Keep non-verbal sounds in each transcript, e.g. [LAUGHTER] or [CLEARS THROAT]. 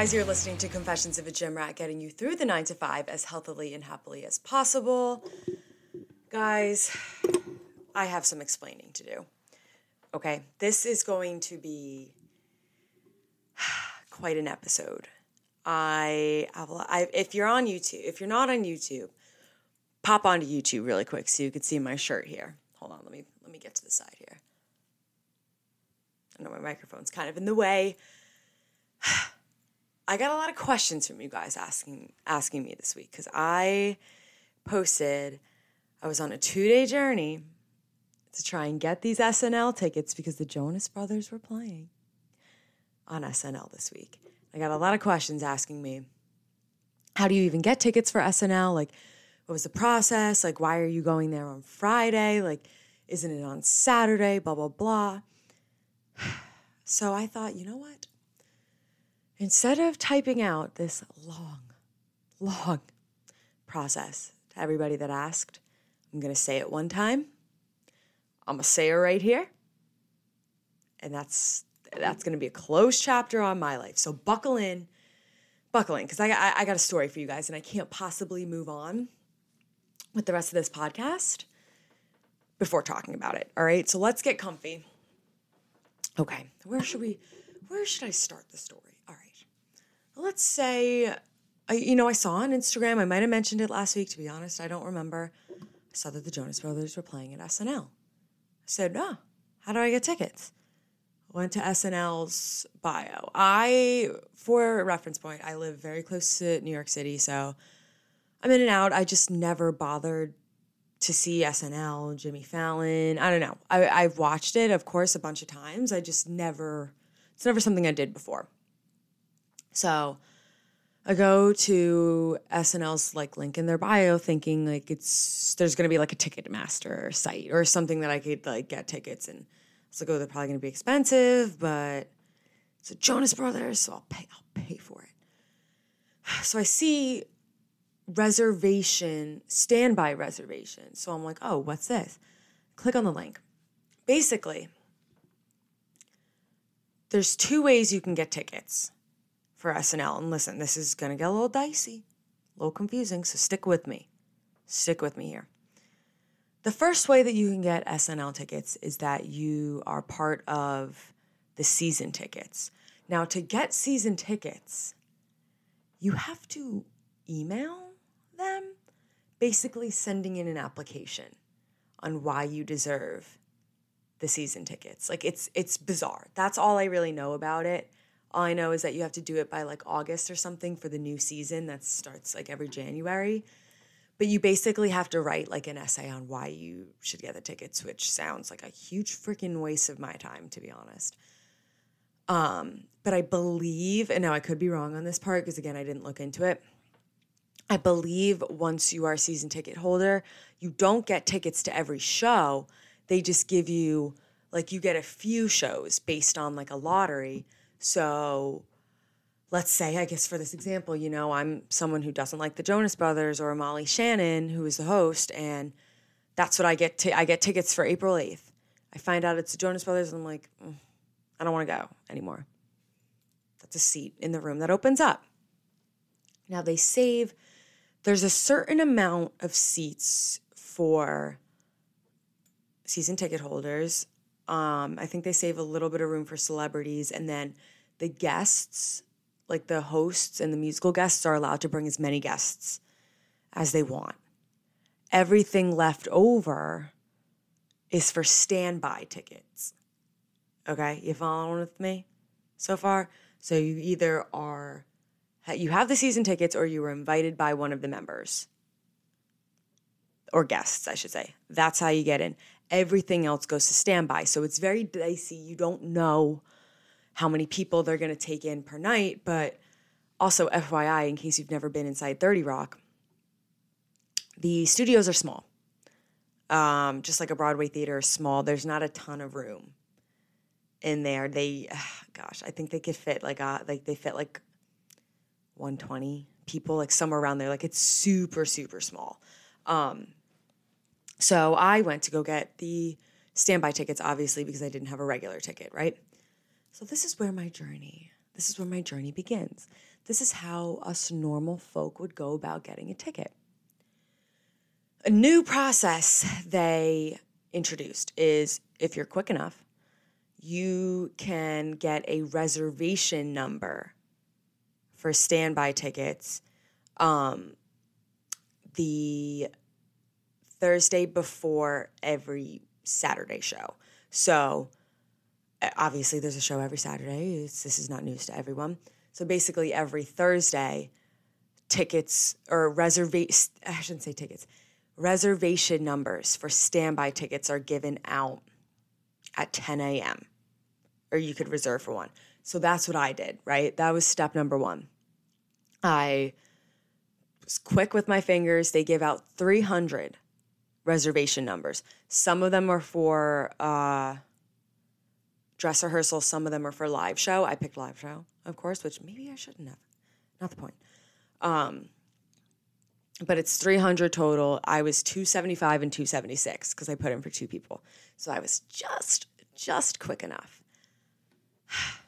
Guys? You're listening to Confessions of a Gym Rat, getting you through the nine to five as healthily and happily as possible. Guys, I have some explaining to do. Okay, this is going to be [SIGHS] quite an episode. I, have I, if you're on YouTube, if you're not on YouTube, pop onto YouTube really quick so you can see my shirt here. Hold on, let me let me get to the side here. I know my microphone's kind of in the way. [SIGHS] I got a lot of questions from you guys asking asking me this week because I posted I was on a two day journey to try and get these SNL tickets because the Jonas Brothers were playing on SNL this week. I got a lot of questions asking me, how do you even get tickets for SNL? Like, what was the process? Like, why are you going there on Friday? Like, isn't it on Saturday? Blah, blah, blah. [SIGHS] So I thought, you know what? Instead of typing out this long, long process to everybody that asked, I'm going to say it one time. I'm going to say it right here. And that's that's going to be a closed chapter on my life. So buckle in. Buckle in cuz I, I I got a story for you guys and I can't possibly move on with the rest of this podcast before talking about it. All right? So let's get comfy. Okay. Where should we where should I start the story? Let's say, I, you know, I saw on Instagram, I might have mentioned it last week, to be honest, I don't remember. I saw that the Jonas Brothers were playing at SNL. I said, oh, how do I get tickets? Went to SNL's bio. I, for reference point, I live very close to New York City, so I'm in and out. I just never bothered to see SNL, Jimmy Fallon. I don't know. I, I've watched it, of course, a bunch of times. I just never, it's never something I did before. So I go to SNL's like link in their bio thinking like it's there's gonna be like a Ticketmaster site or something that I could like get tickets and I was like, oh, they're probably gonna be expensive, but it's a Jonas Brothers, so I'll pay, I'll pay for it. [SIGHS] So I see reservation, standby reservation. So I'm like, oh, what's this? Click on the link. Basically, there's two ways you can get tickets for SNL. And listen, this is going to get a little dicey, a little confusing, so stick with me. Stick with me here. The first way that you can get SNL tickets is that you are part of the season tickets. Now, to get season tickets, you have to email them, basically sending in an application on why you deserve the season tickets. Like it's it's bizarre. That's all I really know about it. All I know is that you have to do it by like August or something for the new season that starts like every January. But you basically have to write like an essay on why you should get the tickets, which sounds like a huge freaking waste of my time, to be honest. Um, but I believe, and now I could be wrong on this part because again, I didn't look into it. I believe once you are a season ticket holder, you don't get tickets to every show. They just give you like you get a few shows based on like a lottery so let's say, I guess for this example, you know, I'm someone who doesn't like the Jonas Brothers or Molly Shannon, who is the host, and that's what I get. I get tickets for April 8th. I find out it's the Jonas Brothers, and I'm like, mm, I don't want to go anymore. That's a seat in the room that opens up. Now they save, there's a certain amount of seats for season ticket holders um, I think they save a little bit of room for celebrities, and then the guests, like the hosts and the musical guests, are allowed to bring as many guests as they want. Everything left over is for standby tickets. Okay, you following with me so far? So you either are you have the season tickets or you were invited by one of the members or guests, I should say. That's how you get in. Everything else goes to standby. So it's very dicey. You don't know how many people they're going to take in per night. But also, FYI, in case you've never been inside 30 Rock, the studios are small. Um, just like a Broadway theater is small. There's not a ton of room in there. They, [SIGHS] gosh, I think they could fit like a, like they fit like 120 people, like somewhere around there. Like it's super, super small. Um, so I went to go get the standby tickets, obviously, because I didn't have a regular ticket, right? So this is where my journey, This is where my journey begins. This is how us normal folk would go about getting a ticket. A new process they introduced is if you're quick enough, you can get a reservation number for standby tickets um, the Thursday before every Saturday show. So obviously there's a show every Saturday. It's, this is not news to everyone. So basically every Thursday, tickets or reservation I shouldn't say tickets. Reservation numbers for standby tickets are given out at 10 a.m. or you could reserve for one. So that's what I did, right? That was step number one. I was quick with my fingers. They give out 300 reservation numbers. Some of them are for uh, dress rehearsal, some of them are for live show. I picked live show, of course, which maybe I shouldn't have. Not the point. Um, but it's 300 total. I was 275 and 276 because I put in for two people. So I was just, just quick enough. [SIGHS]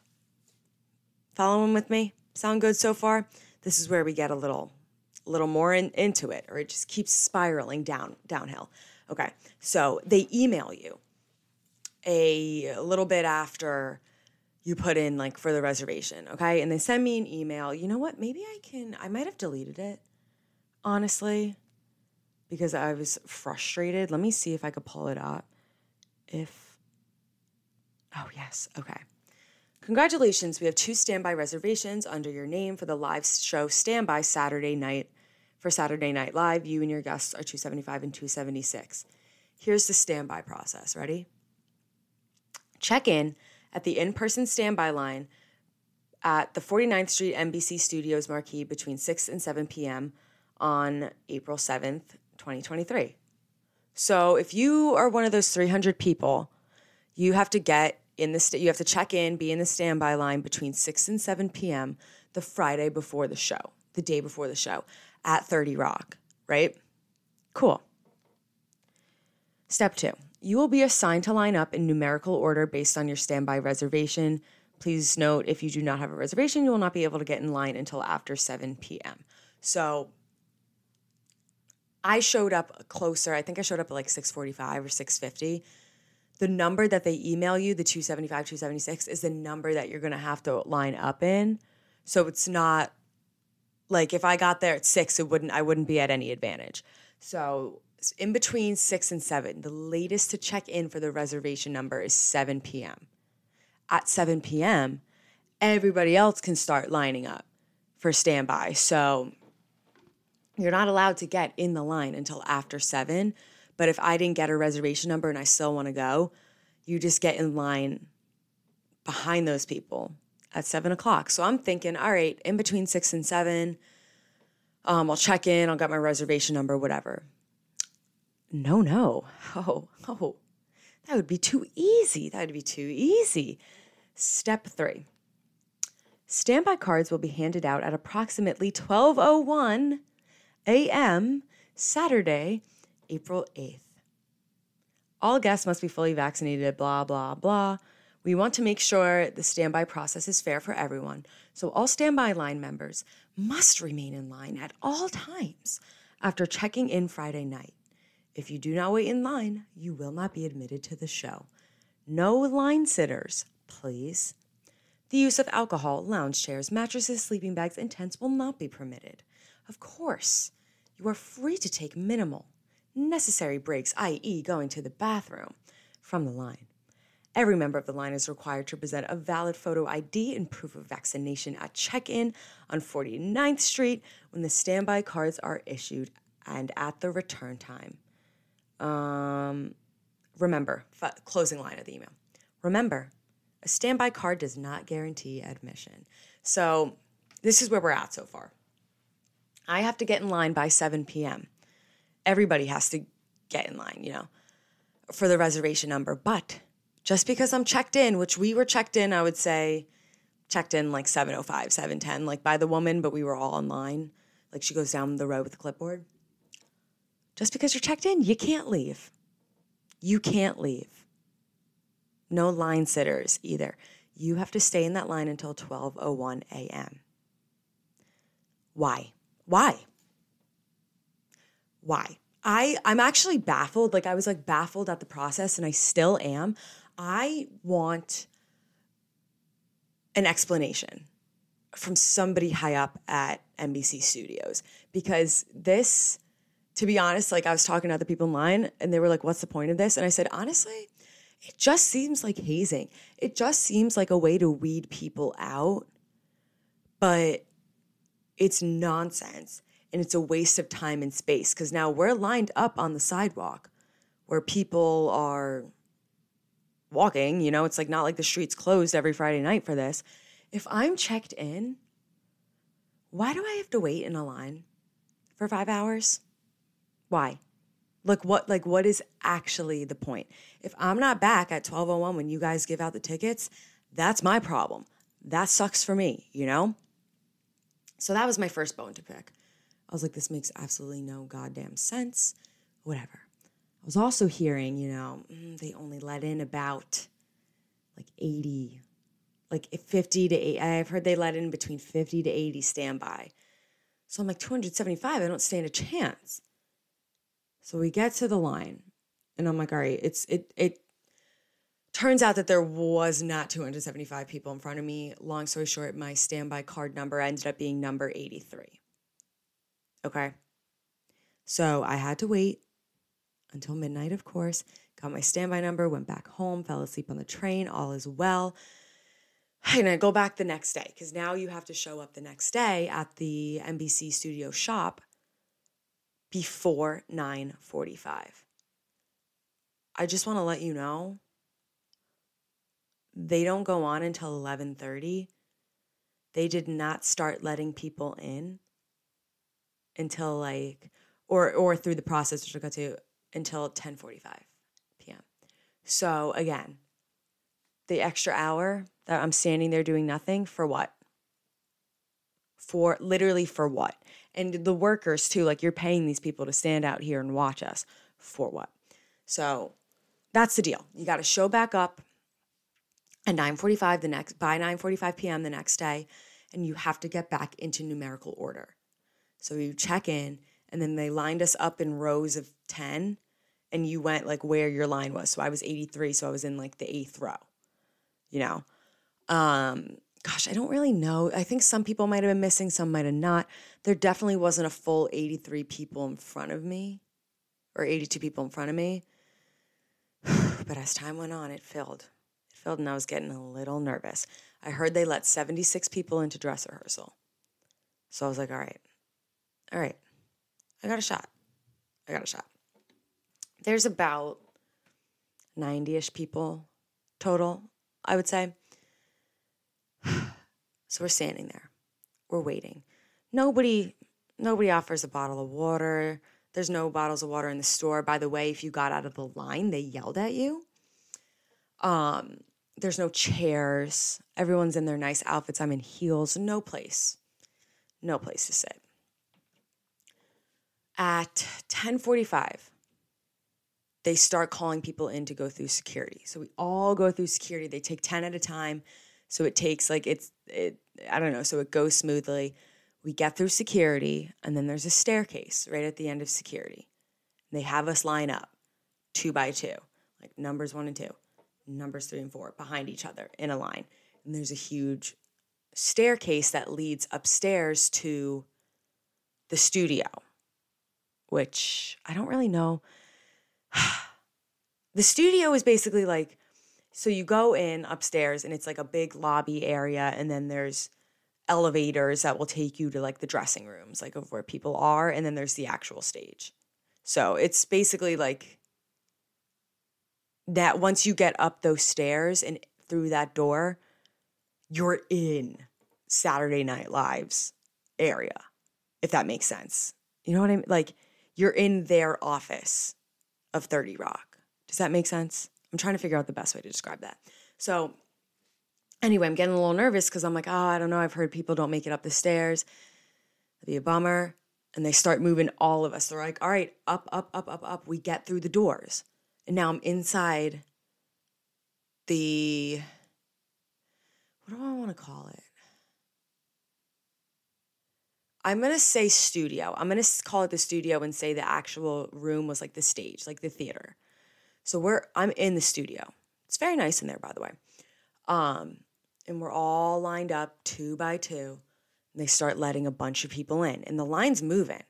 Following with me? Sound good so far? This is where we get a little, little more in, into it, or it just keeps spiraling down downhill. Okay, so they email you a little bit after you put in like for the reservation, okay? And they send me an email. You know what? Maybe I can I might have deleted it. Honestly, because I was frustrated. Let me see if I could pull it up. If Oh, yes. Okay. Congratulations, we have two standby reservations under your name for the live show Standby Saturday night. For Saturday Night Live, you and your guests are 275 and 276. Here's the standby process. Ready? Check in at the in person standby line at the 49th Street NBC Studios marquee between 6 and 7 p.m. on April 7th, 2023. So if you are one of those 300 people, you have to get in the st- you have to check in, be in the standby line between 6 and 7 p.m. the Friday before the show, the day before the show at 30 Rock, right? Cool. Step 2 you will be assigned to line up in numerical order based on your standby reservation. Please note if you do not have a reservation, you will not be able to get in line until after 7 p.m. So I showed up closer. I think I showed up at like 645 or 650. The number that they email you, the 275, 276, is the number that you're going to have to line up in. So it's not like if I got there at 6, it wouldn't I wouldn't be at any advantage. So in between 6 and 7. The latest to check in for the reservation number is 7 p.m. At 7 p.m., everybody else can start lining up for standby. So you're not allowed to get in the line until after 7. But if I didn't get a reservation number and I still want to go, you just get in line behind those people at 7 o'clock. So I'm thinking, all right, in between 6 and 7, um, I'll check in, I'll get my reservation number, whatever. No, no. [LAUGHS] Oh, oh, that would be too easy. That would be too easy. Step three standby cards will be handed out at approximately 1201 a.m. Saturday, April 8th. All guests must be fully vaccinated, blah, blah, blah. We want to make sure the standby process is fair for everyone, so all standby line members must remain in line at all times after checking in Friday night. If you do not wait in line, you will not be admitted to the show. No line sitters, please. The use of alcohol, lounge chairs, mattresses, sleeping bags, and tents will not be permitted. Of course, you are free to take minimal, necessary breaks, i.e., going to the bathroom, from the line. Every member of the line is required to present a valid photo ID and proof of vaccination at check in on 49th Street when the standby cards are issued and at the return time. Um, remember, f- closing line of the email. Remember, a standby card does not guarantee admission. So this is where we're at so far. I have to get in line by 7 p.m. Everybody has to get in line, you know, for the reservation number. But just because I'm checked in, which we were checked in, I would say checked in like 705, 710, like by the woman, but we were all in line. Like she goes down the road with the clipboard. Just because you're checked in, you can't leave. You can't leave. No line sitters either. you have to stay in that line until 12:01 a.m. Why? Why? Why? I I'm actually baffled. Like I was like baffled at the process and I still am. I want an explanation from somebody high up at NBC Studios because this to be honest, like I was talking to other people in line and they were like, what's the point of this? And I said, honestly, it just seems like hazing. It just seems like a way to weed people out, but it's nonsense and it's a waste of time and space because now we're lined up on the sidewalk where people are walking. You know, it's like not like the streets closed every Friday night for this. If I'm checked in, why do I have to wait in a line for five hours? Why? Like what like what is actually the point? If I'm not back at 1201 when you guys give out the tickets, that's my problem. That sucks for me, you know? So that was my first bone to pick. I was like, this makes absolutely no goddamn sense. Whatever. I was also hearing, you know, mm, they only let in about like 80, like 50 to 80. I've heard they let in between 50 to 80 standby. So I'm like, 275, I don't stand a chance. So we get to the line, and I'm like, all right, it's it it turns out that there was not 275 people in front of me. Long story short, my standby card number ended up being number 83. Okay. So I had to wait until midnight, of course. Got my standby number, went back home, fell asleep on the train, all is well. And I go back the next day because now you have to show up the next day at the NBC studio shop before 9:45. I just want to let you know they don't go on until 11:30. They did not start letting people in until like or or through the process which I got to until 10:45 p.m. So again, the extra hour that I'm standing there doing nothing for what? For literally for what? and the workers too like you're paying these people to stand out here and watch us. For what? So that's the deal. You got to show back up at 9:45 the next by 9:45 p.m. the next day and you have to get back into numerical order. So you check in and then they lined us up in rows of 10 and you went like where your line was. So I was 83 so I was in like the 8th row you know? Um gosh, I don't really know. I think some people might have been missing, some might have not. There definitely wasn't a full 83 people in front of me or 82 people in front of me. [SIGHS] but as time went on, it filled. It filled, and I was getting a little nervous. I heard they let 76 people into dress rehearsal. So I was like, all right, all right, I got a shot. I got a shot. There's about 90 ish people total, I would say. So we're standing there. We're waiting. Nobody nobody offers a bottle of water. There's no bottles of water in the store. By the way, if you got out of the line, they yelled at you. Um, there's no chairs. Everyone's in their nice outfits. I'm in heels. No place. No place to sit. At 1045, they start calling people in to go through security. So we all go through security. They take 10 at a time. So it takes like it's it I don't know, so it goes smoothly. We get through security and then there's a staircase right at the end of security. They have us line up two by two, like numbers 1 and 2, numbers 3 and 4 behind each other in a line. And there's a huge staircase that leads upstairs to the studio, which I don't really know. [SIGHS] the studio is basically like so you go in upstairs and it's like a big lobby area and then there's elevators that will take you to like the dressing rooms like of where people are and then there's the actual stage. So it's basically like that once you get up those stairs and through that door, you're in Saturday Night Live's area, if that makes sense. You know what I mean? Like you're in their office of 30 Rock. Does that make sense? I'm trying to figure out the best way to describe that. So, anyway, I'm getting a little nervous because I'm like, oh, I don't know. I've heard people don't make it up the stairs. That'd be a bummer. And they start moving all of us. They're like, all right, up, up, up, up, up. We get through the doors. And now I'm inside the what do I want to call it? I'm going to say studio. I'm going to call it the studio and say the actual room was like the stage, like the theater. So we're I'm in the studio. It's very nice in there by the way. Um and we're all lined up two by two. And they start letting a bunch of people in and the line's moving.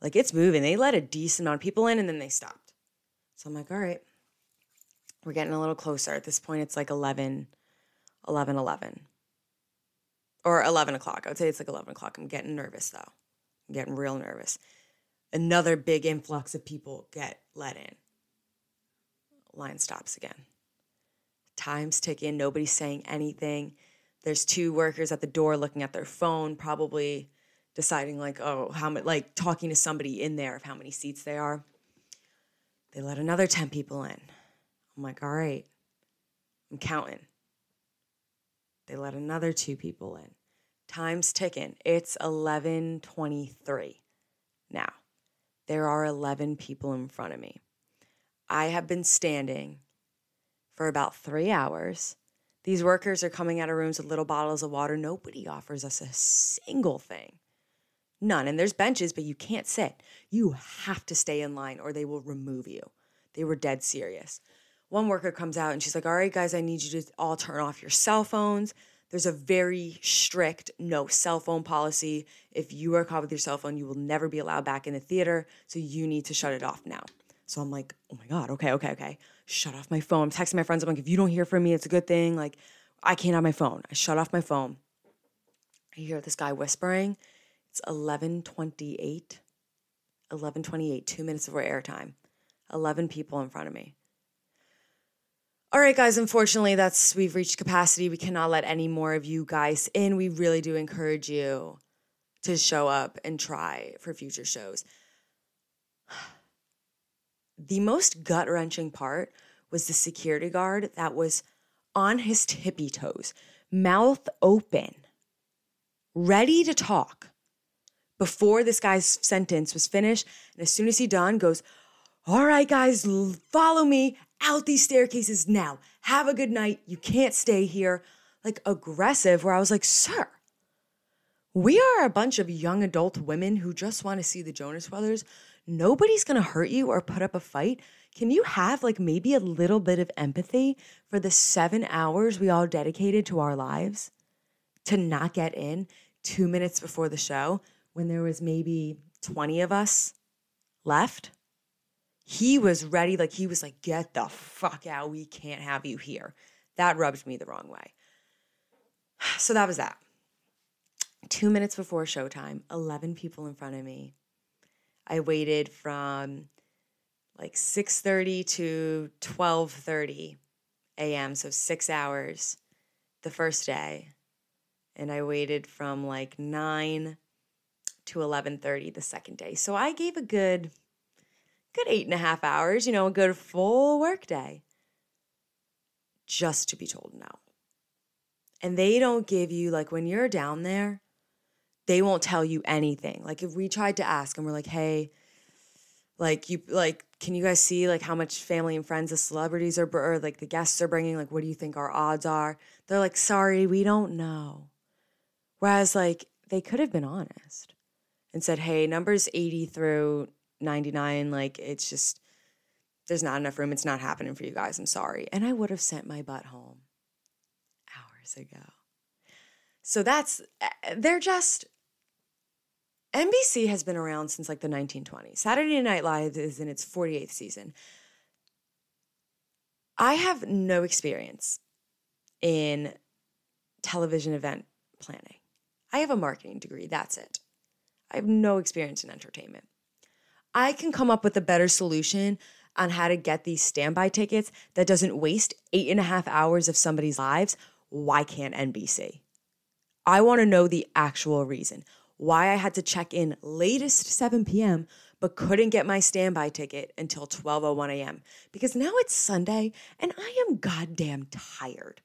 Like it's moving. They let a decent amount of people in and then they stopped. So I'm like, "All right. We're getting a little closer. At this point it's like 11 11 11 or 11 o'clock. I would say it's like 11 o'clock. I'm getting nervous though. I'm getting real nervous. Another big influx of people get let in. Line stops again. Time's ticking. Nobody's saying anything. There's two workers at the door looking at their phone, probably deciding like, oh, how many, like talking to somebody in there of how many seats they are. They let another 10 people in. I'm like, all right, I'm counting. They let another two people in. Time's ticking. It's 11:23. Now, there are 11 people in front of me. I have been standing for about 3 hours. These workers are coming out of rooms with little bottles of water. Nobody offers us a single thing. None. And there's benches, but you can't sit. You have to stay in line or they will remove you. They were dead serious one worker comes out and she's like, All right, guys, I need you to all turn off your cell phones. There's a very strict no cell phone policy. If you are caught with your cell phone, you will never be allowed back in the theater. So you need to shut it off now. So I'm like, Oh my God, okay, okay, okay. Shut off my phone. I'm texting my friends. I'm like, If you don't hear from me, it's a good thing. Like, I can't have my phone. I shut off my phone. I hear this guy whispering. It's 1128. 1128, two minutes before airtime. 11 people in front of me all right, guys, unfortunately, that's we've reached capacity. We cannot let any more of you guys in. We really do encourage you to show up and try for future shows. The most gut wrenching part was the security guard that was on his tippy toes, mouth open, ready to talk before this guy's sentence was finished. And as soon as he done, goes, All right, guys, follow me out these staircases now. Have a good night. You can't stay here. Like aggressive, where I was like, sir, we are a bunch of young adult women who just want to see the Jonas Brothers. Nobody's going to hurt you or put up a fight. Can you have like maybe a little bit of empathy for the seven hours we all dedicated to our lives to not get in two minutes before the show when there was maybe 20 of us left? he was ready. Like he was like, get the fuck out. We can't have you here. That rubbed me the wrong way. [SIGHS] So that was that. Two minutes before showtime, 11 people in front of me. I waited from like 6.30 to 12.30 a.m., so six hours the first day. And I waited from like 9 to 11.30 the second day. So I gave a good – good eight and a half hours, you know, a good full work day, just to be told no. And they don't give you, like, when you're down there, they won't tell you anything. Like, if we tried to ask and we're like, hey, like, you, like, can you guys see, like, how much family and friends the celebrities are, or like the guests are bringing? Like, what do you think our odds are? They're like, sorry, we don't know. Whereas, like, they could have been honest and said, hey, numbers 80 through 99 like it's just there's not enough room it's not happening for you guys i'm sorry and i would have sent my butt home hours ago so that's eh, they're just nbc has been around since like the 1920s saturday night live is in its 48th season. I have no experience in television event planning. I have a marketing degree that's it. I have no experience in entertainment. I can come up with a better solution on how to get these standby tickets that doesn't waste eight and a half hours of somebody's lives, why can't NBC? I want to know the actual reason why I had to check in latest 7 p.m. but couldn't get my standby ticket until 12:01 a.m. because now it's Sunday and I am goddamn tired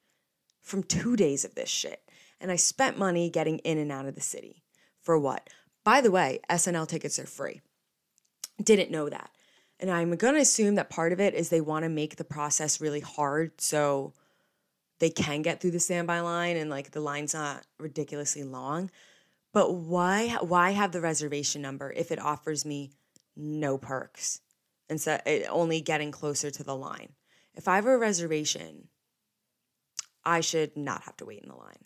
from 2 days of this shit and I spent money getting in and out of the city. For what? By the way, SNL tickets are free. Didn't know that. And I'm going to assume that part of it is they want to make the process really hard. So they can get through the standby line and like the line's not ridiculously long. But why why have the reservation number if it offers me no perks instead it eh, only getting closer to the line? If I have a reservation, I should not have to wait in the line.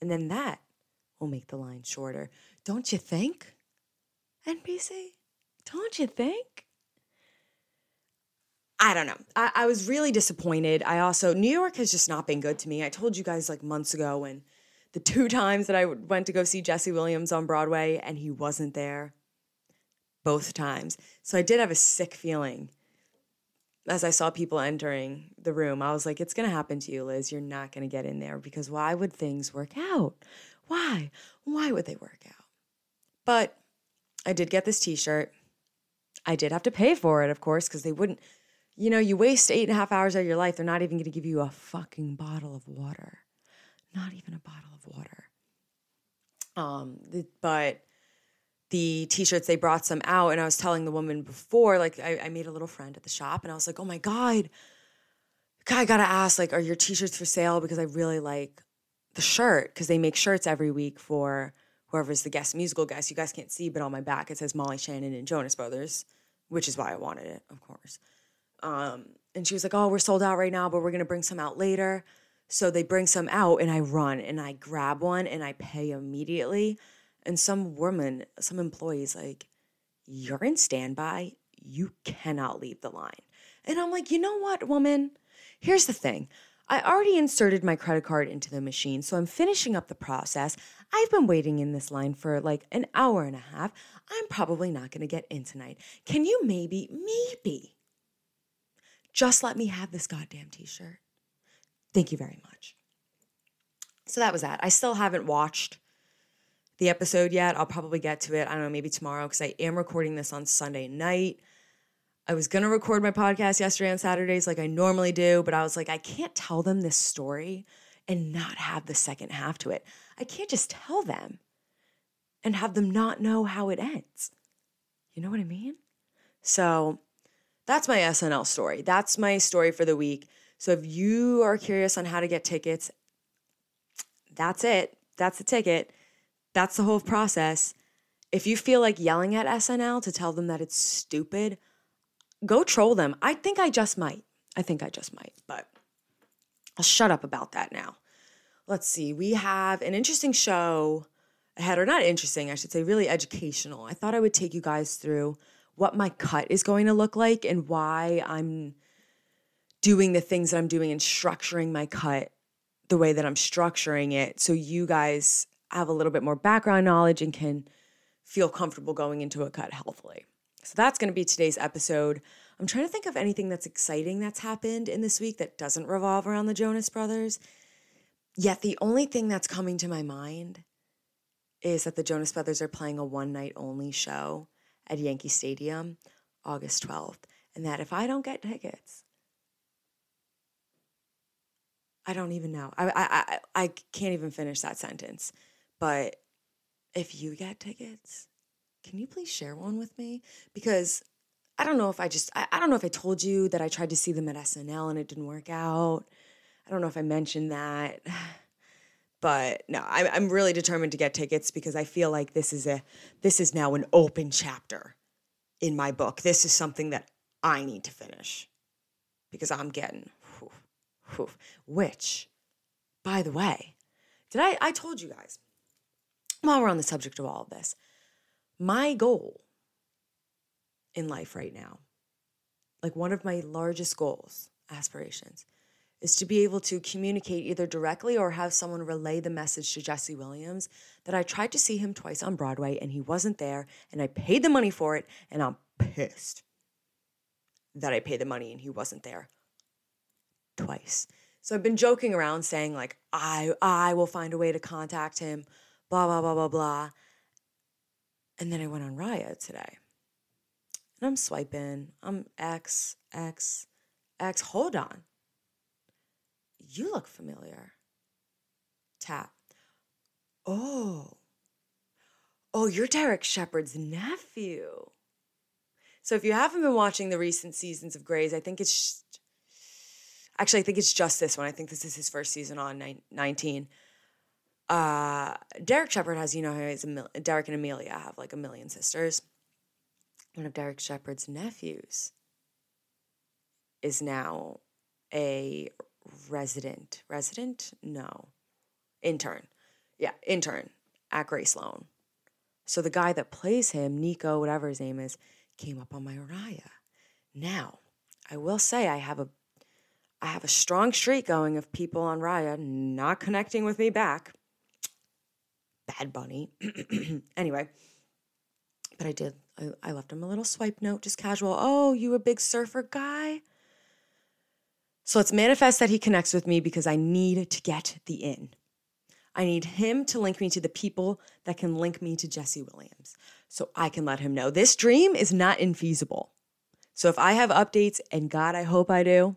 And then that will make the line shorter. Don't you think? NBC? Don't you think? I don't know. I, I was really disappointed. I also, New York has just not been good to me. I told you guys like months ago when the two [LAUGHS] times that I went to go see Jesse Williams on Broadway and he wasn't there, both times. So I did have a sick feeling as I saw people entering the room. I was like, it's going to happen to you, Liz. You're not going to get in there because why would things work out? Why? Why would they work out? But I did get this t shirt. I did have to pay for it, of course, because they wouldn't you know, you waste eight and a half hours of your life, they're not even going to give you a fucking bottle of water. Not even a bottle of water. Um, but the t-shirts they brought some out and i was telling the woman before like I, I, made a little friend at the shop and i was like oh my god i gotta ask like are your t-shirts for sale because i really like the shirt because they make shirts every week for whoever's the guest musical guest you guys can't see but on my back it says molly shannon and jonas brothers which is why i wanted it of course um, and she was like, Oh, we're sold out right now, but we're to bring some out later. So they bring some out, and I run and I grab one and I pay immediately. And some woman, some employees, like, You're in standby. You cannot leave the line. And I'm like, You know what, woman? Here's the thing. I already inserted my credit card into the machine, so I'm finishing up the process. I've been waiting in this line for like an hour and a half. I'm probably not going to get in tonight. Can you maybe, maybe just let me have this goddamn t shirt. Thank you very much. So that was that. I still haven't watched the episode yet. I'll probably get to it. I don't know, maybe tomorrow because I am recording this on Sunday night. I was going to record my podcast yesterday on Saturdays like I normally do, but I was like, I can't tell them this story and not have the second half to it. I can't just tell them and have them not know how it ends. You know what I mean? So that's my SNL story. That's my story for the week. So if you are curious on how to get tickets, that's it. That's the ticket. That's the whole process. If you feel like yelling at SNL to tell them that it's stupid, go troll them. I think I just might. I think I just might, but I'll shut up about that now. Let's see. We have an interesting show ahead, or not interesting, I should say, really educational. I thought I would take you guys through what my cut is going to look like and why I'm doing the things that I'm doing and structuring my cut the way that I'm structuring it so you guys have a little bit more background knowledge and can feel comfortable going into a cut healthily. So that's going to be today's episode. I'm trying to think of anything that's exciting that's happened in this week that doesn't revolve around the Jonas Brothers. Yet the only thing that's coming to my mind is that the Jonas Brothers are playing a one night only show at Yankee Stadium August 12th. And that if I don't get tickets, I don't even know. I, I, I, I can't even finish that sentence. But if you get tickets, can you please share one with me? Because I don't know if I just, I, I don't know if I told you that I tried to see them at SNL and it didn't work out. I don't know if I mentioned that. [SIGHS] but no I'm, I'm really determined to get tickets because i feel like this is a this is now an open chapter in my book this is something that i need to finish because i'm getting which by the way did i i told you guys while we're on the subject of all of this my goal in life right now like one of my largest goals aspirations is to be able to communicate either directly or have someone relay the message to Jesse Williams that I tried to see him twice on Broadway and he wasn't there and I paid the money for it and I'm pissed that I paid the money and he wasn't there twice. So I've been joking around saying like I I will find a way to contact him blah blah blah blah blah. And then I went on Raya today. And I'm swiping. I'm X X X hold on. You look familiar. Tap. Oh. Oh, you're Derek Shepherd's nephew. So if you haven't been watching the recent seasons of Grey's, I think it's Actually, I think it's just this one. I think this is his first season on 19. Uh, Derek Shepherd has, you know, has a mil- Derek and Amelia have like a million sisters. One of Derek Shepherd's nephews is now a resident. Resident? No. Intern. Yeah, intern at Grey Sloan. So the guy that plays him, Nico, whatever his name is, came up on my Raya. Now, I will say I have a I have a strong streak going of people on Raya not connecting with me back. Bad Bunny. [CLEARS THROAT] anyway, but I did. I, I left him a little swipe note, just casual. Oh, you a big surfer guy? So let's manifest that he connects with me because I need to get the in. I need him to link me to the people that can link me to Jesse Williams so I can let him know this dream is not infeasible. So if I have updates, and God, I hope I do,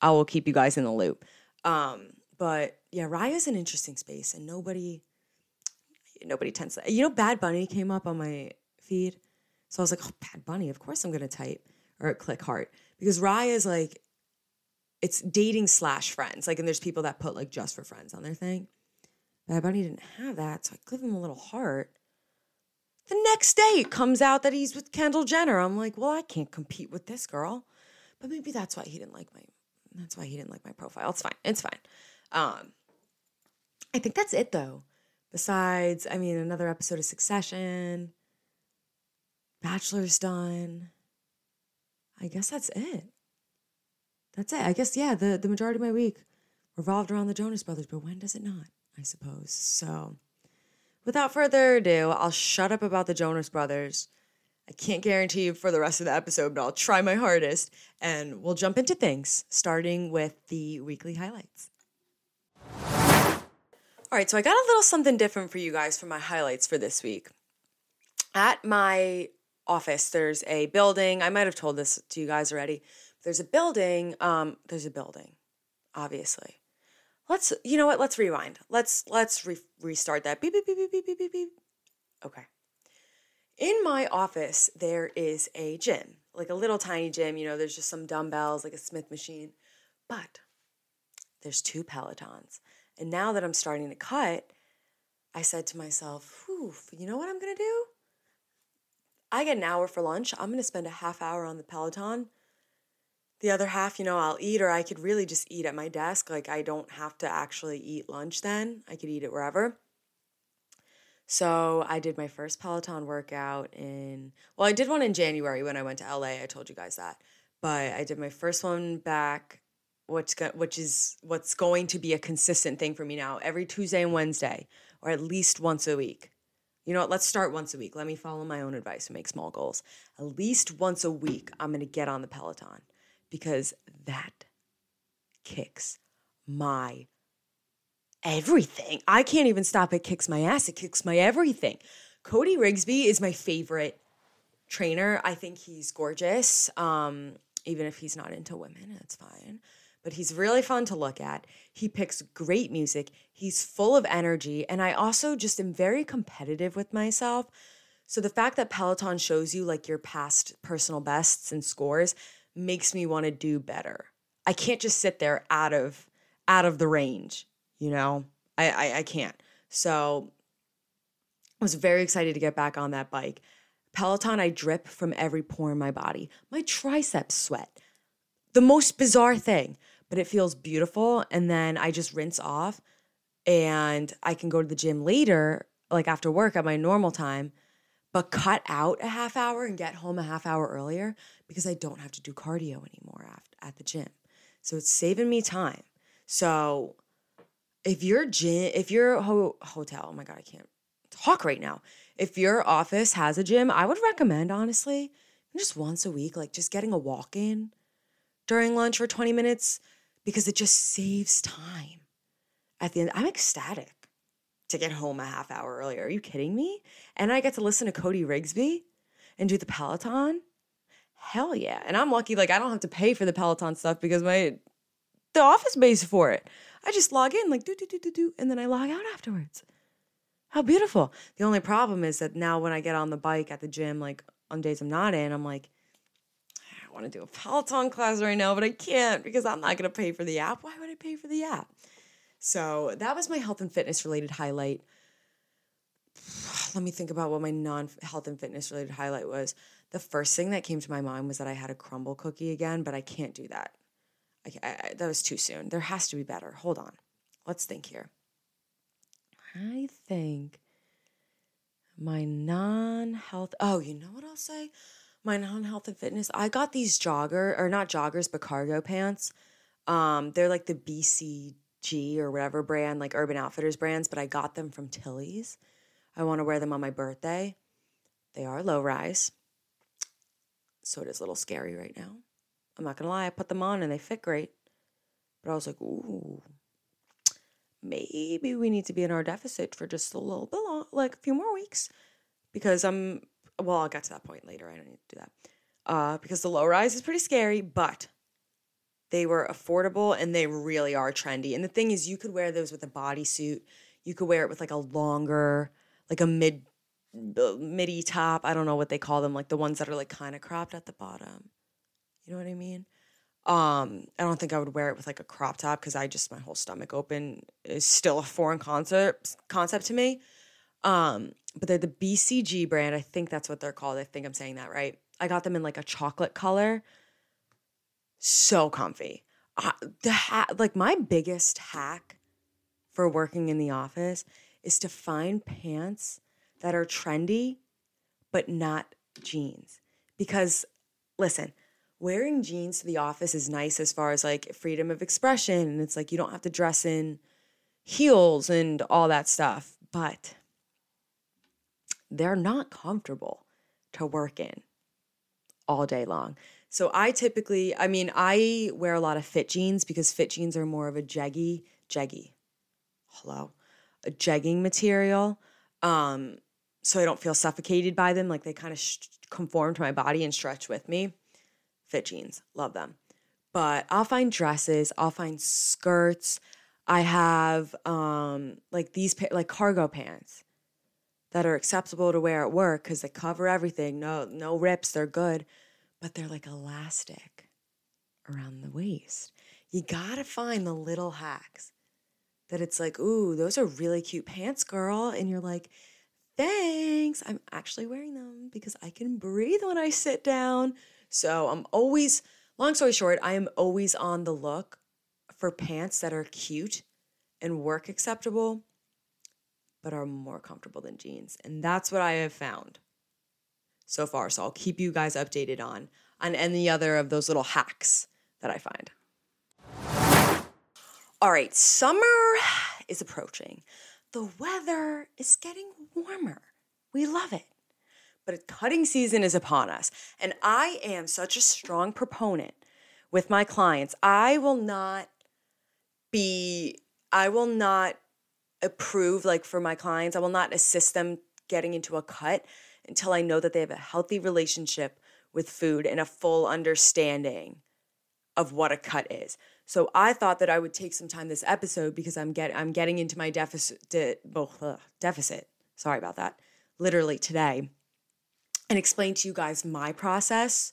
I will keep you guys in the loop. Um, but yeah, Raya's an interesting space, and nobody, nobody tends to. You know, Bad Bunny came up on my feed, so I was like, oh, Bad Bunny. Of course, I'm gonna type or click heart because Raya is like, it's dating slash friends. Like, and there's people that put like just for friends on their thing. Bad Bunny didn't have that, so I give him a little heart. The next day, it comes out that he's with Kendall Jenner. I'm like, well, I can't compete with this girl. But maybe that's why he didn't like my that's why he didn't like my profile. It's fine. It's fine. Um, I think that's it though. Besides, I mean, another episode of Succession, Bachelor's done. I guess that's it. That's it. I guess yeah. The the majority of my week revolved around the Jonas Brothers, but when does it not? I suppose. So, without further ado, I'll shut up about the Jonas Brothers I can't guarantee you for the rest of the episode, but I'll try my hardest and we'll jump into things, starting with the weekly highlights. All right, so I got a little something different for you guys for my highlights for this week. At my office, there's a building. I might have told this to you guys already. There's a building. Um, there's a building, obviously. Let's, you know what? Let's rewind. Let's let's re- restart that. Beep beep beep beep beep beep beep. Okay. In my office, there is a gym, like a little tiny gym. You know, there's just some dumbbells, like a Smith machine. But there's two Pelotons. And now that I'm starting to cut, I said to myself, Whew, you know what I'm going to do? I get an hour for lunch. I'm going to spend a half hour on the Peloton. The other half, you know, I'll eat, or I could really just eat at my desk. Like, I don't have to actually eat lunch then. I could eat it wherever. So I did my first Peloton workout in, well, I did one in January when I went to LA. I told you guys that. But I did my first one back, which, which is what's going to be a consistent thing for me now every Tuesday and Wednesday, or at least once a week. You know what? Let's start once a week. Let me follow my own advice and make small goals. At least once a week, I'm going to get on the Peloton because that kicks my everything. I can't even stop it kicks my ass. It kicks my everything. Cody Rigsby is my favorite trainer. I think he's gorgeous. Um, even if he's not into women, it's fine. But he's really fun to look at. He picks great music. He's full of energy. And I also just am very competitive with myself. So the fact that Peloton shows you like your past personal bests and scores makes me want to do better. I can't just sit there out of out of the range you know I, I i can't. So i was very excited to get back on that bike. Peloton i drip from every pore in my body. My triceps sweat. The most bizarre thing but it feels beautiful and then i just rinse off and i can go to the gym later like after work at my normal time but cut out a half hour and get home a half hour earlier because i don't have to do cardio anymore at the gym. So it's saving me time. So if your gym, if your ho- hotel, oh my God, I can't talk right now. If your office has a gym, I would recommend, honestly, just once a week, like just getting a walk in during lunch for 20 minutes because it just saves time. At the end, I'm ecstatic to get home a half hour earlier. Are you kidding me? And I get to listen to Cody Rigsby and do the Peloton. Hell yeah. And I'm lucky, like, I don't have to pay for the Peloton stuff because my the office pays for it. I just log in like do do do do do, and then I log out afterwards. How beautiful. The only problem is that now when I get on the bike at the gym, like on days I'm not in, I'm like, I want to do a Peloton class right now, but I can't because I'm not going to pay for the app. Why would I pay for the app? So that was my health and fitness related highlight. [SIGHS] Let me think about what my non health and fitness related highlight was. The first thing that came to my mind was that I had a crumble cookie again, but I can't do that. I, I, that was too soon. There has to be better. Hold on. Let's think here. I think my non health. Oh, you know what I'll say? My non health and fitness. I got these jogger, or not joggers, but cargo pants. Um, they're like the BDG or whatever brand, like Urban Outfitters brands, but I got them from Tilly's. I want to wear them on my birthday. They are low rise. So it is a little scary right now. I'm not to lie, I put them on and they fit great. But I was like, ooh, maybe we need to be in our deficit for just a little bit long, like a few more weeks because I'm well, I'll get to that point later. I don't need to do that. Uh, because the low rise is pretty scary, but they were affordable and they really are trendy. And the thing is, you could wear those with a bodysuit. You could wear it with like a longer, like a mid uh, midi top. I don't know what they call them, like the ones that are like kind of cropped at the bottom. You know what I mean? Um, I don't think I would wear it with like a crop top because I just my whole stomach open is still a foreign concept concept to me. Um, but they're the BDG brand. I think that's what they're called. I think I'm saying that right. I got them in like a chocolate color. So comfy. Uh, the hat, like my biggest hack for working in the office is to find pants that are trendy but not jeans. Because listen, wearing jeans to the office is nice as far as like freedom of expression and it's like you don't have to dress in heels and all that stuff but they're not comfortable to work in all day long. So i typically i mean i wear a lot of fit jeans because fit jeans are more of a jeggy jeggy hello a jegging material um so i don't feel suffocated by them like they kind of sh- conform to my body and stretch with me fit jeans. Love them. But I'll find dresses, I'll find skirts. I have um like these like cargo pants that are acceptable to wear at work cuz they cover everything. No no rips, they're good, but they're like elastic around the waist. You got to find the little hacks that it's like, "Ooh, those are really cute pants, girl." And you're like, "Thanks. I'm actually wearing them because I can breathe when I sit down." So I'm always, long story short, I am always on the look for pants that are cute and work acceptable, but are more comfortable than jeans. And that's what I have found so far. So I'll keep you guys updated on on any other of those little hacks that I find. All right, summer is approaching. The weather is getting warmer. We love it but cutting season is upon us. And I am such a strong proponent with my clients. I will not be, I will not approve, like for my clients, I will not assist them getting into a cut until I know that they have a healthy relationship with food and a full understanding of what a cut is. So I thought that I would take some time this episode because I'm get I'm getting into my deficit de, uh, deficit. Sorry about that. Literally today and explain to you guys my process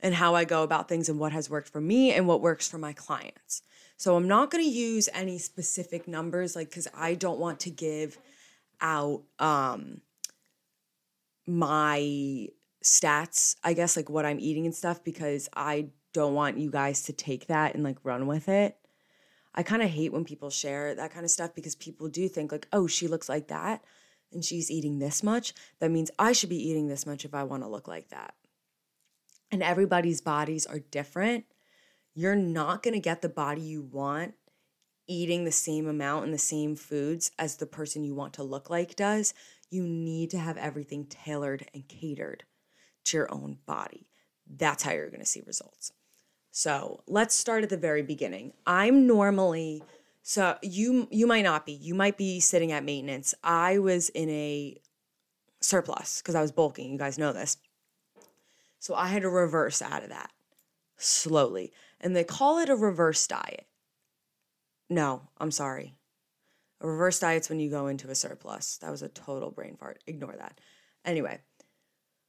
and how I go about things and what has worked for me and what works for my clients. So I'm not going to use any specific numbers like cuz I don't want to give out um my stats, I guess like what I'm eating and stuff because I don't want you guys to take that and like run with it. I kind of hate when people share that kind of stuff because people do think like, "Oh, she looks like that." And she's eating this much, that means I should be eating this much if I want to look like that. And everybody's bodies are different. You're not going to get the body you want eating the same amount and the same foods as the person you want to look like does. You need to have everything tailored and catered to your own body. That's how you're going to see results. So let's start at the very beginning. I'm normally so you you might not be. You might be sitting at maintenance. I was in a surplus because I was bulking. You guys know this. So I had to reverse out of that slowly. And they call it a reverse diet. No, I'm sorry. A reverse diet's when you go into a surplus. That was a total brain fart. Ignore that. Anyway,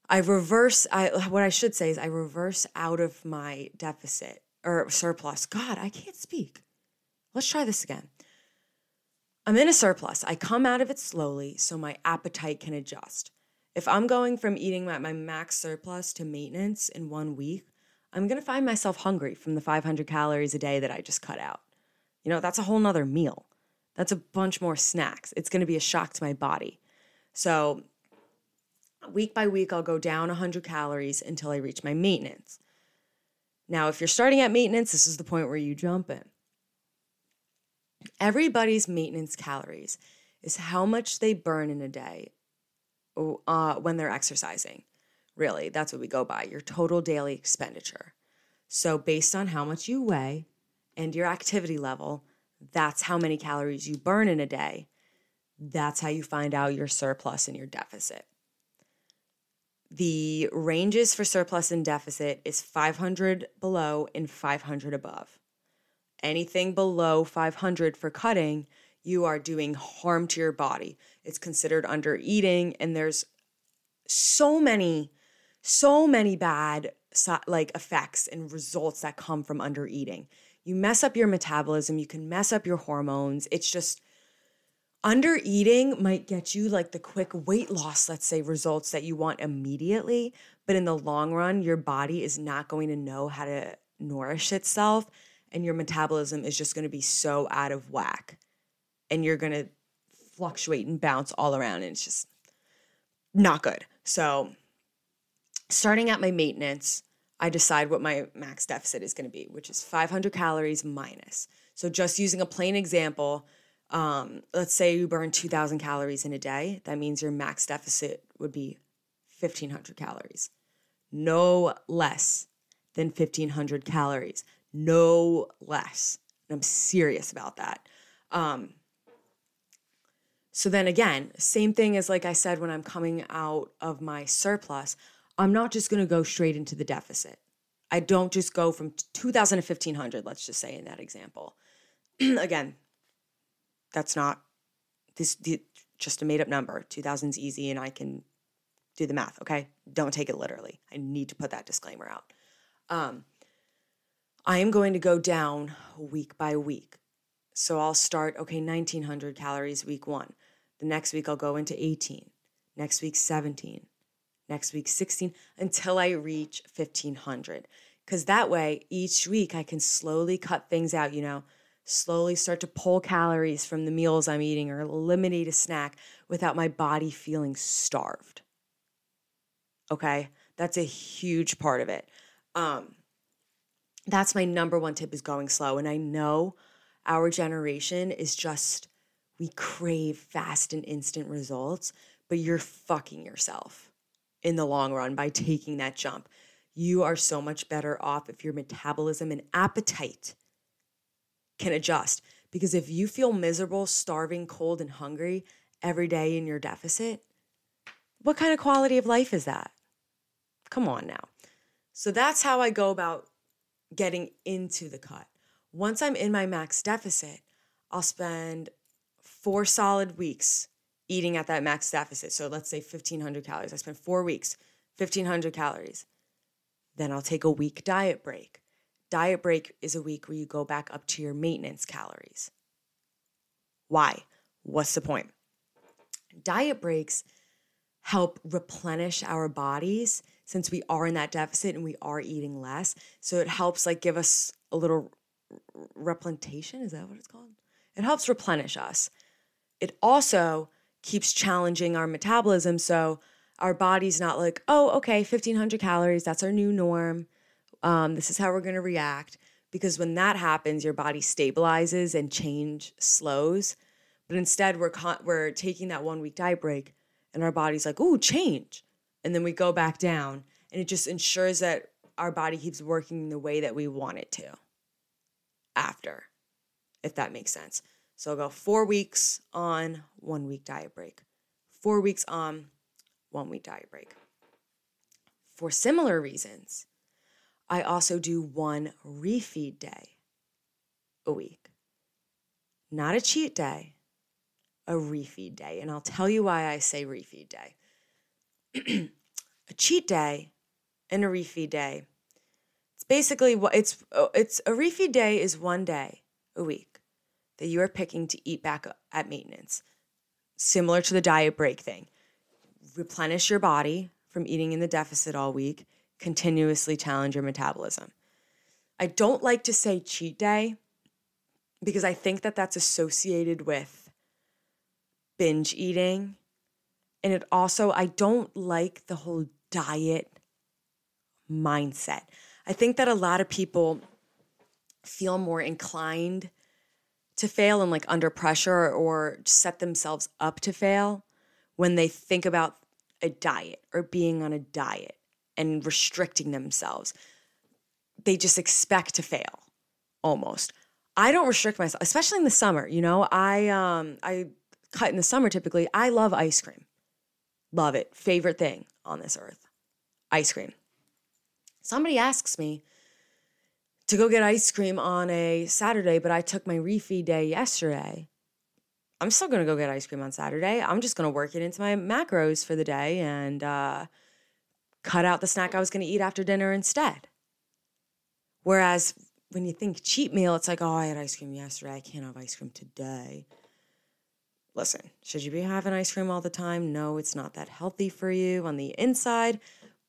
I reverse I what I should say is I reverse out of my deficit or surplus. God, I can't speak. Let's try this again. I'm in a surplus. I come out of it slowly so my appetite can adjust. If I'm going from eating at my max surplus to maintenance in one week, I'm going to find myself hungry from the 500 calories a day that I just cut out. You know, that's a whole nother meal. That's a bunch more snacks. It's going to be a shock to my body. So, week by week, I'll go down 100 calories until I reach my maintenance. Now, if you're starting at maintenance, this is the point where you jump in. Everybody's maintenance calories is how much they burn in a day uh, when they're exercising. Really, that's what we go by your total daily expenditure. So, based on how much you weigh and your activity level, that's how many calories you burn in a day. That's how you find out your surplus and your deficit. The ranges for surplus and deficit is 500 below and 500 above. Anything below 500 for cutting, you are doing harm to your body. It's considered under eating, and there's so many, so many bad like effects and results that come from under eating. You mess up your metabolism, you can mess up your hormones. It's just under eating might get you like the quick weight loss, let's say, results that you want immediately. But in the long run, your body is not going to know how to nourish itself. And your metabolism is just going to be so out of whack. And you're going to fluctuate and bounce all around. And it's just not good. So, starting at my maintenance, I decide what my max deficit is going to be, which is 500 calories minus. So, just using a plain example, um, let's say you burn 2,000 calories in a day. That means your max deficit would be 1,500 calories. No less than 1,500 calories. No less. And I'm serious about that. Um, so then again, same thing as like I said when I'm coming out of my surplus, I'm not just going to go straight into the deficit. I don't just go from 2000 to 1500, let's just say in that example. [CLEARS THROAT] again, that's not this just a made up number. 2000 is easy and I can do the math, okay? Don't take it literally. I need to put that disclaimer out. Um, I am going to go down week by week. So I'll start, okay, 1900 calories week one. The next week I'll go into 18. Next week, 17. Next week, 16 until I reach 1500. Because that way, each week I can slowly cut things out, you know, slowly start to pull calories from the meals I'm eating or eliminate a snack without my body feeling starved. Okay? That's a huge part of it. Um, that's my number one tip is going slow. And I know our generation is just, we crave fast and instant results, but you're fucking yourself in the long run by taking that jump. You are so much better off if your metabolism and appetite can adjust. Because if you feel miserable, starving, cold, and hungry every day in your deficit, what kind of quality of life is that? Come on now. So that's how I go about getting into the cut. Once I'm in my max deficit, I'll spend four solid weeks eating at that max deficit. So let's say 1500 calories. I spend four weeks, 1500 calories. Then I'll take a week diet break. Diet break is a week where you go back up to your maintenance calories. Why? What's the point? Diet breaks help replenish our bodies since we are in that deficit and we are eating less. So it helps like give us a little replentation. Is that what it's called? It helps replenish us. It also keeps challenging our metabolism. So our body's not like, oh, okay, 1500 calories, that's our new norm. Um, this is how we're going to react. Because when that happens, your body stabilizes and change slows. But instead, we're, con- we're taking that one week diet break and our body's like, oh, change. And then we go back down. And it just ensures that our body keeps working the way that we want it to after, if that makes sense. So I'll go four weeks on, one week diet break. Four weeks on, one week diet break. For similar reasons, I also do one refeed day a week. Not a cheat day, a refeed day. And I'll tell you why I say refeed day. [CLEARS THROAT] a cheat day and a refeed day. It's basically what it's oh, it's a refeed day is one day a week that you are picking to eat back at maintenance. Similar to the diet break thing. Replenish your body from eating in the deficit all week, continuously challenge your metabolism. I don't like to say cheat day because I think that that's associated with binge eating. And it also, I don't like the whole diet mindset. I think that a lot of people feel more inclined to fail and like under pressure or set themselves up to fail when they think about a diet or being on a diet and restricting themselves. They just expect to fail almost. I don't restrict myself, especially in the summer. You know, I um I cut in the summer typically. I love ice cream. Love it. Favorite thing on this earth. Ice cream. Somebody asks me to go get ice cream on a Saturday, but I took my refeed day yesterday. I'm still gonna go get ice cream on Saturday. I'm just gonna work it into my macros for the day and uh, cut out the snack I was gonna eat after dinner instead. Whereas when you think cheat meal, it's like, oh, I had ice cream yesterday. I can't have ice cream today. Listen, should you be having ice cream all the time? No, it's not that healthy for you on the inside.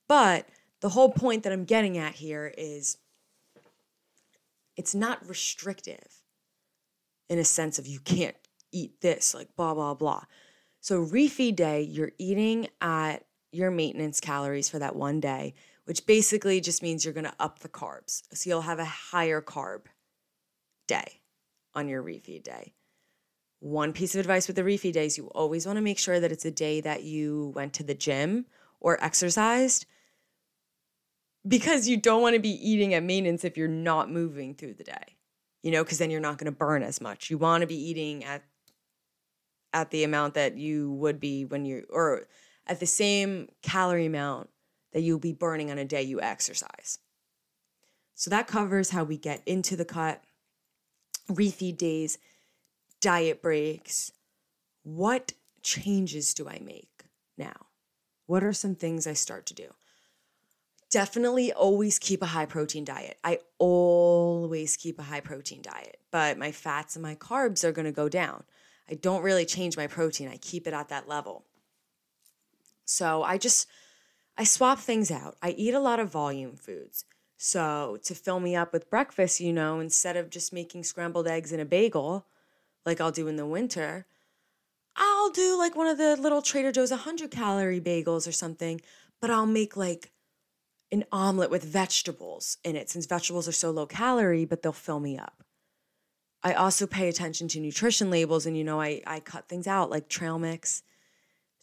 But the whole point that I'm getting at here is it's not restrictive in a sense of you can't eat this, like blah, blah, blah. So, refeed day, you're eating at your maintenance calories for that one day which basically just means you're going to up the carbs. So you'll have a higher carb day on your refeed day. One piece of advice with the refeed days, you always want to make sure that it's a day that you went to the gym or exercised because you don't want to be eating at maintenance if you're not moving through the day. You know, because then you're not going to burn as much. You want to be eating at at the amount that you would be when you or at the same calorie amount that you'll be burning on a day you exercise. So that covers how we get into the cut, refeed days, diet breaks. What changes do I make now? What are some things I start to do? Definitely always keep a high protein diet. I always keep a high protein diet, but my fats and my carbs are going to go down. I don't really change my protein, I keep it at that level. So I just I swap things out. I eat a lot of volume foods. So to fill me up with breakfast, you know, instead of just making scrambled eggs and a bagel, like I'll do in the winter, I'll do like one of the little Trader Joe's 100 calorie bagels or something, but I'll make like an omelet with vegetables in it since vegetables are so low calorie, but they'll fill me up. I also pay attention to nutrition labels and, you know, I, I cut things out like trail mix,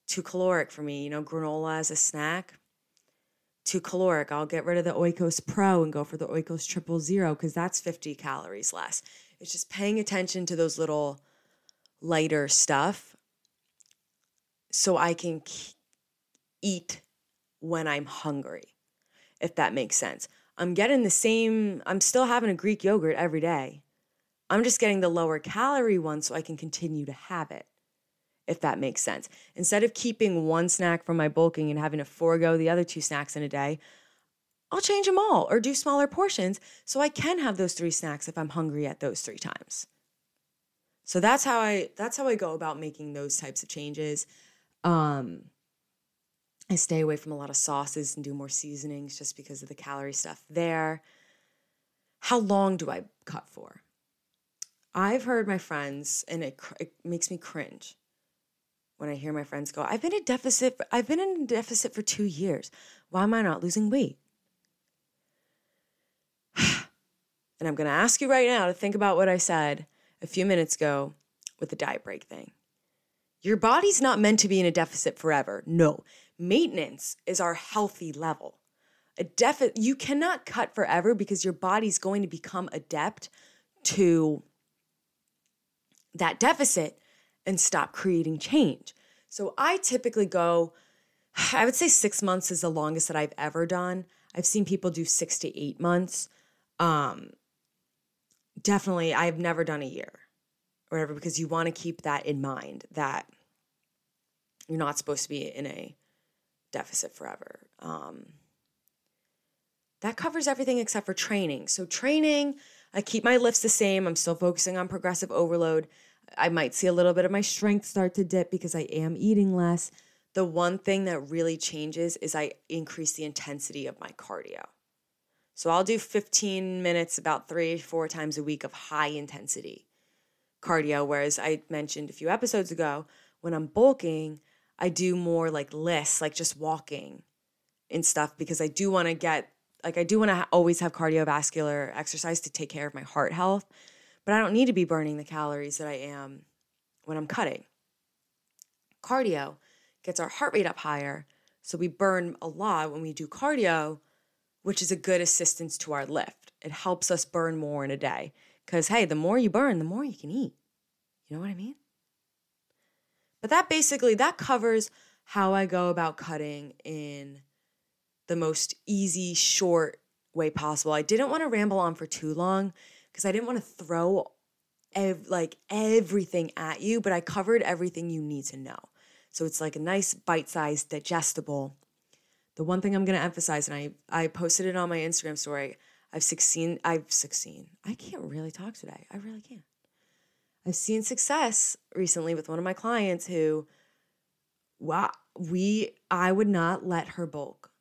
too caloric for me, you know, granola as a snack too caloric. I'll get rid of the Oikos Pro and go for the Oikos Triple Zero because that's 50 calories less. It's just paying attention to those little lighter stuff so I can eat when I'm hungry, if that makes sense. I'm getting the same, I'm still having a Greek yogurt every day. I'm just getting the lower calorie one so I can continue to have it if that makes sense. Instead of keeping one snack from my bulking and having to forego the other two snacks in a day, I'll change them all or do smaller portions so I can have those three snacks if I'm hungry at those three times. So that's how I that's how I go about making those types of changes. Um I stay away from a lot of sauces and do more seasonings just because of the calorie stuff there. How long do I cut for? I've heard my friends, and it, it makes me cringe when I hear my friends go, I've been in deficit, I've been in deficit for two years. Why am I not losing weight? And I'm going to ask you right now to think about what I said a few minutes ago with the diet break thing. Your body's not meant to be in a deficit forever. No, maintenance is our healthy level. A deficit, you cannot cut forever because your body's going to become adept to that deficit and stop creating change. So I typically go, I would say six months is the longest that I've ever done. I've seen people do six to eight months. Um, definitely, I've never done a year or whatever because you want to keep that in mind that you're not supposed to be in a deficit forever. Um, that covers everything except for training. So, training, I keep my lifts the same. I'm still focusing on progressive overload. I might see a little bit of my strength start to dip because I am eating less. The one thing that really changes is I increase the intensity of my cardio. So I'll do 15 minutes about three, four times a week of high intensity cardio. Whereas I mentioned a few episodes ago, when I'm bulking, I do more like lists, like just walking and stuff, because I do want to get, like, I do want to ha- always have cardiovascular exercise to take care of my heart health, but I don't need to be burning the calories that I am when I'm cutting. Cardio gets our heart rate up higher. So we burn a lot when we do cardio, which is a good assistance to our lift. It helps us burn more in a day. Because, hey, the more you burn, the more you can eat. You know what I mean? But that basically that covers how I go about cutting in the most easy, short way possible. I didn't want to ramble on for too long because I didn't want to throw ev- like everything at you, but I covered everything you need to know. So it's like a nice bite-sized digestible. The one thing I'm going to emphasize and I I posted it on my Instagram story. I've succeeded I've succeeded. I can't really talk today. I really can't. I've seen success recently with one of my clients who wow, we I would not let her bulk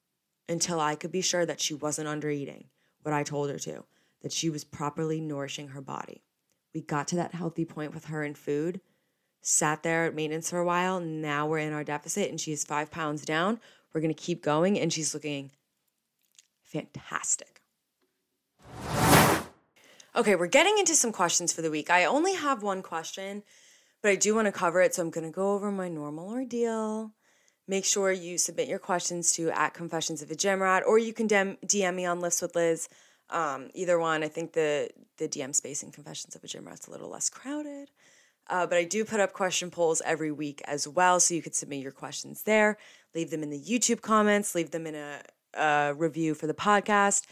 until I could be sure that she wasn't under eating what I told her to, that she was properly nourishing her body. We got to that healthy point with her in food, sat there at maintenance for a while. Now we're in our deficit and she's five pounds down. We're going to keep going and she's looking fantastic. Okay, we're getting into some questions for the week. I only have one question, but I do want to cover it. So I'm going to go over my normal ordeal. Make sure you submit your questions to at Confessions of a Gym Rat, or you can DM me on Lifts with Liz. Um, either one. I think the the DM space in Confessions of a Gym Rat's a little less crowded. Uh, but I do put up question polls every week as well, so you could submit your questions there. Leave them in the YouTube comments. Leave them in a, a review for the podcast.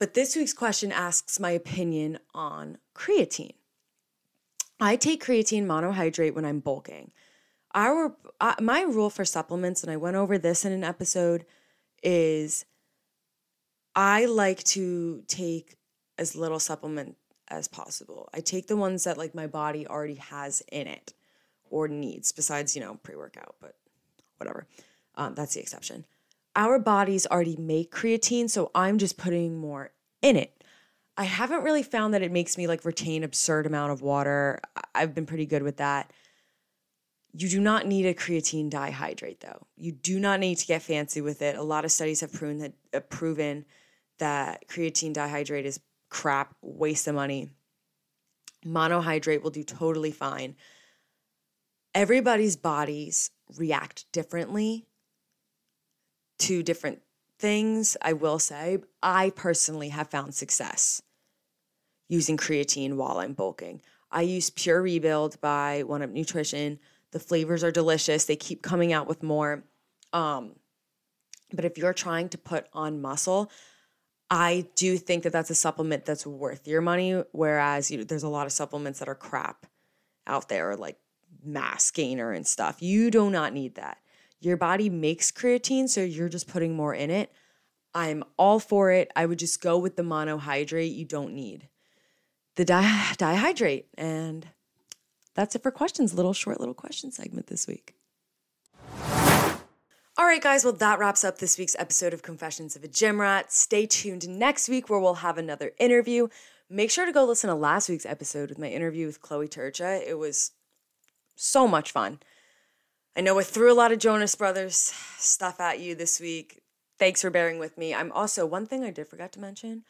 But this week's question asks my opinion on creatine. I take creatine monohydrate when I'm bulking. Our uh, my rule for supplements, and I went over this in an episode, is I like to take as little supplement as possible. I take the ones that like my body already has in it or needs, besides you know pre workout, but whatever. Um, that's the exception. Our bodies already make creatine, so I'm just putting more in it. I haven't really found that it makes me like retain absurd amount of water. I've been pretty good with that. You do not need a creatine dihydrate though. You do not need to get fancy with it. A lot of studies have proven that proven that creatine dihydrate is crap, waste of money. Monohydrate will do totally fine. Everybody's bodies react differently to different things. I will say, I personally have found success using creatine while I'm bulking. I use Pure Rebuild by One Up Nutrition. The flavors are delicious. They keep coming out with more. Um, but if you're trying to put on muscle, I do think that that's a supplement that's worth your money. Whereas you there's a lot of supplements that are crap out there, like mass gainer and stuff. You do not need that. Your body makes creatine, so you're just putting more in it. I'm all for it. I would just go with the monohydrate. You don't need the di- [SIGHS] dihydrate. And that's it for questions. Little short little question segment this week. All right, guys, well, that wraps up this week's episode of Confessions of a Gym Rat. Stay tuned next week where we'll have another interview. Make sure to go listen to last week's episode with my interview with Chloe Turcha. It was so much fun. I know I threw a lot of Jonas Brothers stuff at you this week. Thanks for bearing with me. I'm also, one thing I did forget to mention,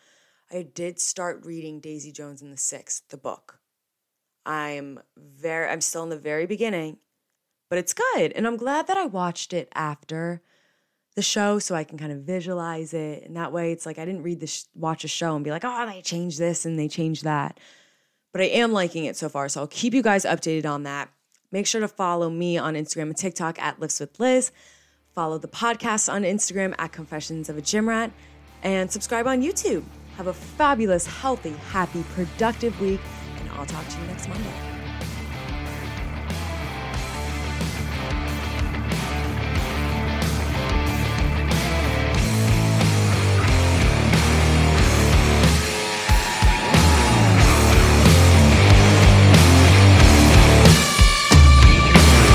I did start reading Daisy Jones and the Six, the book. I'm very, I'm still in the very beginning but it's good. And I'm glad that I watched it after the show so I can kind of visualize it. And that way it's like I didn't read the sh- watch a show and be like, "Oh, they changed this and they changed that." But I am liking it so far, so I'll keep you guys updated on that. Make sure to follow me on Instagram and TikTok at Lifts with Liz. Follow the podcast on Instagram at Confessions of a Gym Rat and subscribe on YouTube. Have a fabulous, healthy, happy, productive week, and I'll talk to you next Monday.